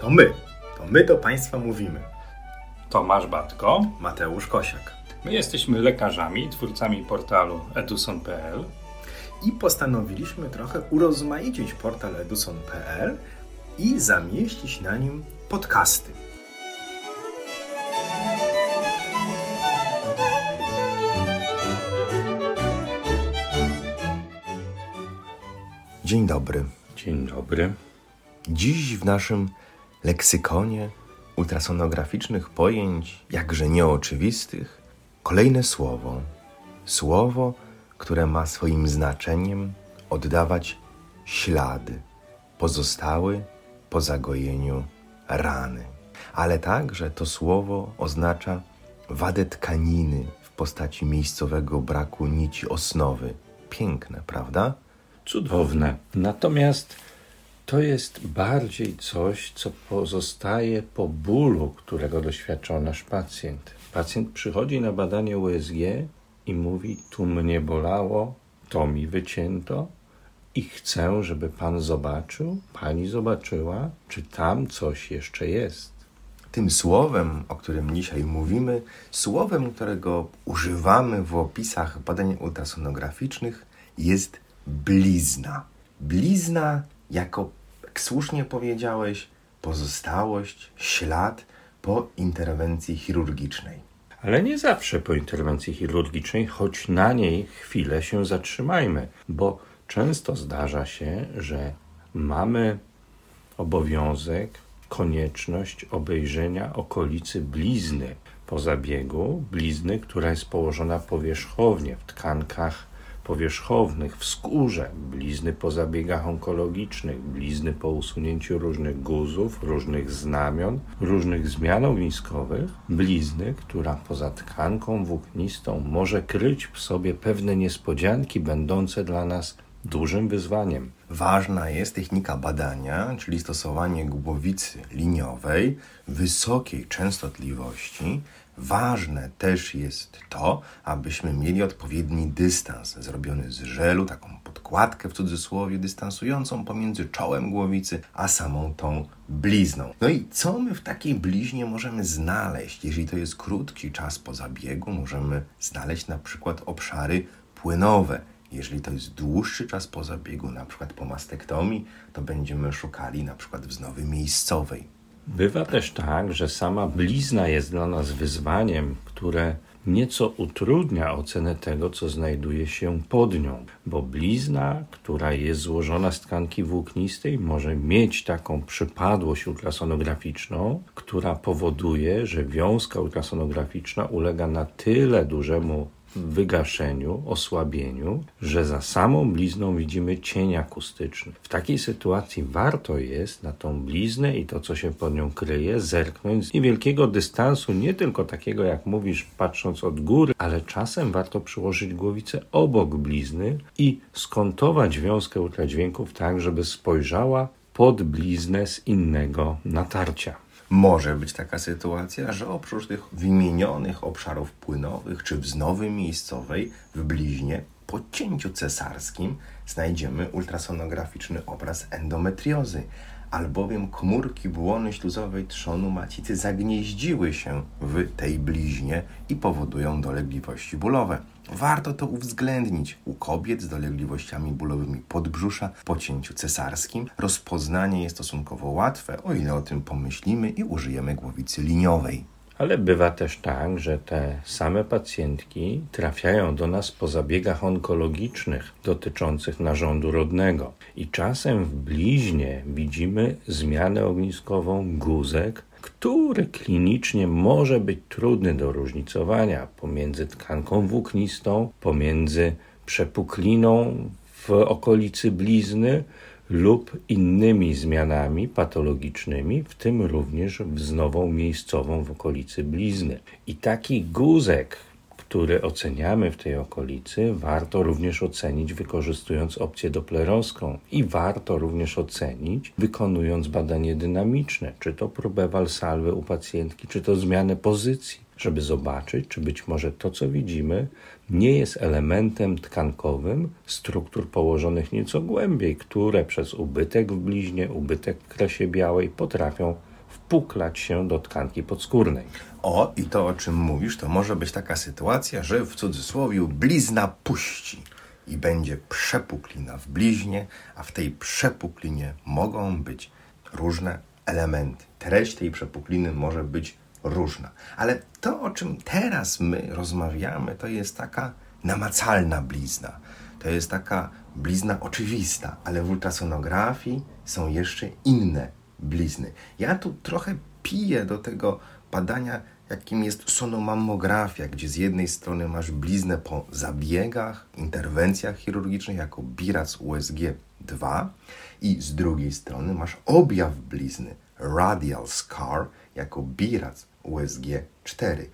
To my. To my do Państwa mówimy. Tomasz Batko. Mateusz Kosiak. My jesteśmy lekarzami, twórcami portalu eduson.pl I postanowiliśmy trochę urozmaicić portal eduson.pl i zamieścić na nim podcasty. Dzień dobry. Dzień dobry. Dziś w naszym leksykonie ultrasonograficznych pojęć, jakże nieoczywistych, kolejne słowo. Słowo, które ma swoim znaczeniem oddawać ślady, pozostały po zagojeniu rany. Ale także to słowo oznacza wadę tkaniny w postaci miejscowego braku nici osnowy. Piękne, prawda? Cudowne. Natomiast to jest bardziej coś, co pozostaje po bólu, którego doświadczał nasz pacjent. Pacjent przychodzi na badanie USG i mówi: Tu mnie bolało, to mi wycięto i chcę, żeby pan zobaczył, pani zobaczyła, czy tam coś jeszcze jest. Tym słowem, o którym dzisiaj mówimy, słowem, którego używamy w opisach badań ultrasonograficznych, jest blizna. Blizna jako, słusznie powiedziałeś, pozostałość, ślad po interwencji chirurgicznej. Ale nie zawsze po interwencji chirurgicznej, choć na niej chwilę się zatrzymajmy, bo często zdarza się, że mamy obowiązek, konieczność obejrzenia okolicy blizny po zabiegu, blizny, która jest położona powierzchownie w tkankach powierzchownych, w skórze, blizny po zabiegach onkologicznych, blizny po usunięciu różnych guzów, różnych znamion, różnych zmian ogniskowych, blizny, która poza tkanką włóknistą może kryć w sobie pewne niespodzianki będące dla nas dużym wyzwaniem. Ważna jest technika badania, czyli stosowanie głowicy liniowej wysokiej częstotliwości. Ważne też jest to, abyśmy mieli odpowiedni dystans zrobiony z żelu, taką podkładkę w cudzysłowie dystansującą pomiędzy czołem głowicy a samą tą blizną. No i co my w takiej bliźnie możemy znaleźć? Jeżeli to jest krótki czas po zabiegu, możemy znaleźć na przykład obszary płynowe jeżeli to jest dłuższy czas po zabiegu, na przykład po mastektomii, to będziemy szukali na przykład wznowy miejscowej. Bywa też tak, że sama blizna jest dla nas wyzwaniem, które nieco utrudnia ocenę tego, co znajduje się pod nią, bo blizna, która jest złożona z tkanki włóknistej, może mieć taką przypadłość ultrasonograficzną, która powoduje, że wiązka ultrasonograficzna ulega na tyle dużemu wygaszeniu, osłabieniu, że za samą blizną widzimy cień akustyczny. W takiej sytuacji warto jest na tą bliznę i to, co się pod nią kryje, zerknąć z niewielkiego dystansu, nie tylko takiego, jak mówisz, patrząc od góry, ale czasem warto przyłożyć głowicę obok blizny i skontować wiązkę ultradźwięków tak, żeby spojrzała pod bliznę z innego natarcia. Może być taka sytuacja, że oprócz tych wymienionych obszarów płynowych czy wznowy miejscowej w bliźnie po cięciu cesarskim znajdziemy ultrasonograficzny obraz endometriozy, albowiem komórki błony śluzowej trzonu macicy zagnieździły się w tej bliźnie i powodują dolegliwości bólowe. Warto to uwzględnić u kobiet z dolegliwościami bólowymi podbrzusza po cięciu cesarskim. Rozpoznanie jest stosunkowo łatwe, o ile o tym pomyślimy i użyjemy głowicy liniowej. Ale bywa też tak, że te same pacjentki trafiają do nas po zabiegach onkologicznych dotyczących narządu rodnego. I czasem w bliźnie widzimy zmianę ogniskową guzek, który klinicznie może być trudny do różnicowania pomiędzy tkanką włóknistą, pomiędzy przepukliną w okolicy blizny lub innymi zmianami patologicznymi, w tym również wznową miejscową w okolicy blizny. I taki guzek, który oceniamy w tej okolicy, warto również ocenić wykorzystując opcję doplerowską i warto również ocenić wykonując badanie dynamiczne, czy to próbę walsalwy u pacjentki, czy to zmianę pozycji, żeby zobaczyć, czy być może to, co widzimy, nie jest elementem tkankowym struktur położonych nieco głębiej, które przez ubytek w bliźnie, ubytek w kresie białej potrafią wpuklać się do tkanki podskórnej. O, i to o czym mówisz, to może być taka sytuacja, że w cudzysłowie blizna puści i będzie przepuklina w bliźnie, a w tej przepuklinie mogą być różne elementy. Treść tej przepukliny może być różna. Ale to, o czym teraz my rozmawiamy, to jest taka namacalna blizna. To jest taka blizna oczywista, ale w ultrasonografii są jeszcze inne blizny. Ja tu trochę piję do tego badania, jakim jest sonomammografia, gdzie z jednej strony masz bliznę po zabiegach, interwencjach chirurgicznych jako birac USG 2 i z drugiej strony masz objaw blizny, radial scar, jako birac USG 4.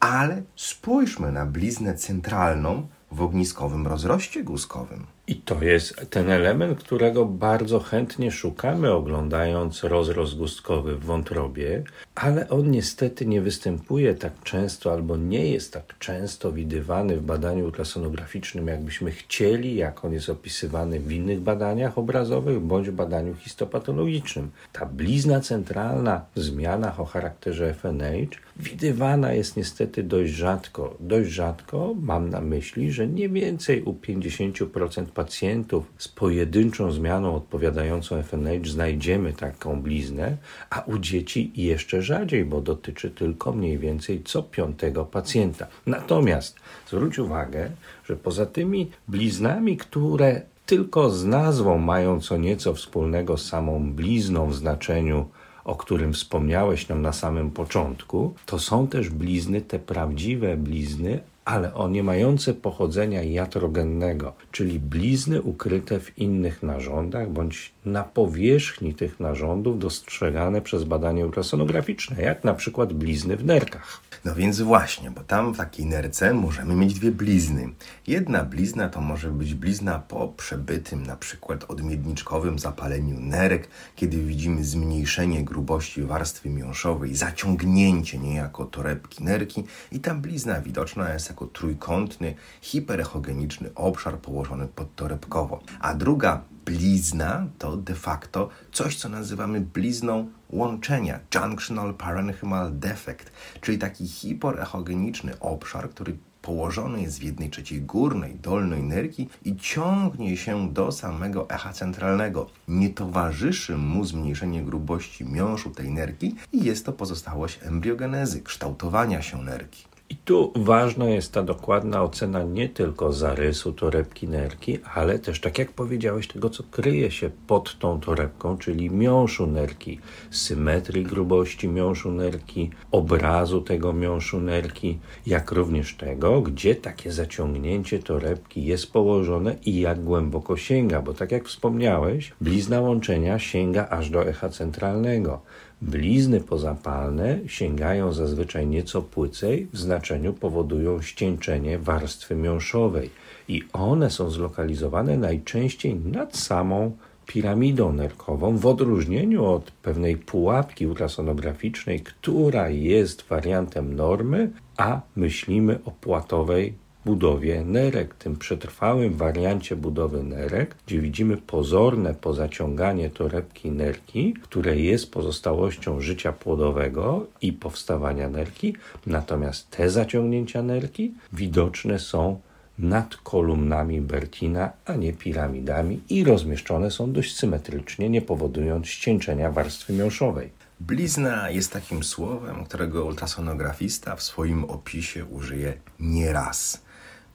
Ale spójrzmy na bliznę centralną w ogniskowym rozroście guzkowym. I to jest ten element, którego bardzo chętnie szukamy, oglądając rozrost gustkowy w wątrobie, ale on niestety nie występuje tak często albo nie jest tak często widywany w badaniu ultrasonograficznym, jakbyśmy chcieli, jak on jest opisywany w innych badaniach obrazowych bądź w badaniu histopatologicznym. Ta blizna centralna w zmianach o charakterze FNH widywana jest niestety dość rzadko. Dość rzadko mam na myśli, że nie więcej u 50% pacjentów z pojedynczą zmianą odpowiadającą FNH znajdziemy taką bliznę, a u dzieci jeszcze rzadziej, bo dotyczy tylko mniej więcej co piątego pacjenta. Natomiast zwróć uwagę, że poza tymi bliznami, które tylko z nazwą mają co nieco wspólnego z samą blizną w znaczeniu o którym wspomniałeś nam na samym początku, to są też blizny, te prawdziwe blizny, ale o nie mające pochodzenia jatrogennego, czyli blizny ukryte w innych narządach bądź na powierzchni tych narządów dostrzegane przez badanie ultrasonograficzne, jak na przykład blizny w nerkach. No więc właśnie, bo tam w takiej nerce możemy mieć dwie blizny. Jedna blizna to może być blizna po przebytym na przykład odmiedniczkowym zapaleniu nerek, kiedy widzimy zmniejszenie grubości warstwy miąższowej, zaciągnięcie niejako torebki nerki i ta blizna widoczna jest jako trójkątny, hiperechogeniczny obszar położony podtorebkowo. A druga blizna to de facto coś, co nazywamy blizną łączenia, junctional parenchymal defect, czyli taki hiperechogeniczny obszar, który położony jest w jednej trzeciej górnej, dolnej nerki i ciągnie się do samego echa centralnego. Nie towarzyszy mu zmniejszenie grubości miąższu tej nerki i jest to pozostałość embriogenezy, kształtowania się nerki. I tu ważna jest ta dokładna ocena nie tylko zarysu torebki nerki, ale też, tak jak powiedziałeś, tego, co kryje się pod tą torebką, czyli miąższu nerki, symetrii grubości miąższu nerki, obrazu tego miąższu nerki, jak również tego, gdzie takie zaciągnięcie torebki jest położone i jak głęboko sięga, bo tak jak wspomniałeś, blizna łączenia sięga aż do echa centralnego. Blizny pozapalne sięgają zazwyczaj nieco płycej, w znaczeniu powodują ścieńczenie warstwy miąższowej i one są zlokalizowane najczęściej nad samą piramidą nerkową, w odróżnieniu od pewnej pułapki ultrasonograficznej, która jest wariantem normy, a myślimy o płatowej budowie nerek, tym przetrwałym wariancie budowy nerek, gdzie widzimy pozorne pozaciąganie torebki nerki, które jest pozostałością życia płodowego i powstawania nerki, natomiast te zaciągnięcia nerki widoczne są nad kolumnami Bertina, a nie piramidami i rozmieszczone są dość symetrycznie, nie powodując ścieńczenia warstwy miąższowej. Blizna jest takim słowem, którego ultrasonografista w swoim opisie użyje nieraz.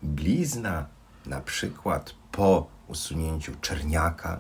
Blizna, na przykład po usunięciu czerniaka,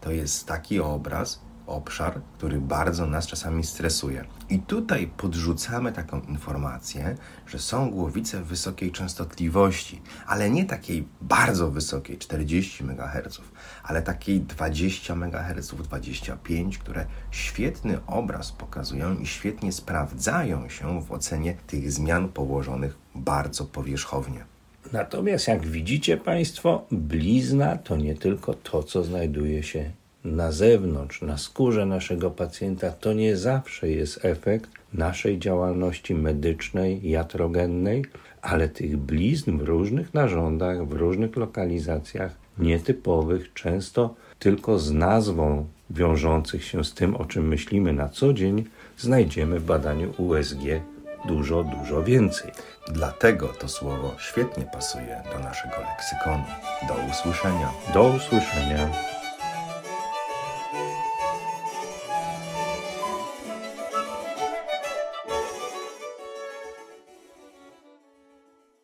to jest taki obraz, obszar, który bardzo nas czasami stresuje. I tutaj podrzucamy taką informację, że są głowice wysokiej częstotliwości, ale nie takiej bardzo wysokiej, 40 MHz, ale takiej 20 MHz, 25, które świetny obraz pokazują i świetnie sprawdzają się w ocenie tych zmian położonych bardzo powierzchownie. Natomiast jak widzicie Państwo, blizna to nie tylko to, co znajduje się na zewnątrz, na skórze naszego pacjenta, to nie zawsze jest efekt naszej działalności medycznej, jatrogennej, ale tych blizn w różnych narządach, w różnych lokalizacjach, nietypowych, często tylko z nazwą wiążących się z tym, o czym myślimy na co dzień, znajdziemy w badaniu USG dużo, dużo więcej. Dlatego to słowo świetnie pasuje do naszego leksykonu. Do usłyszenia. Do usłyszenia.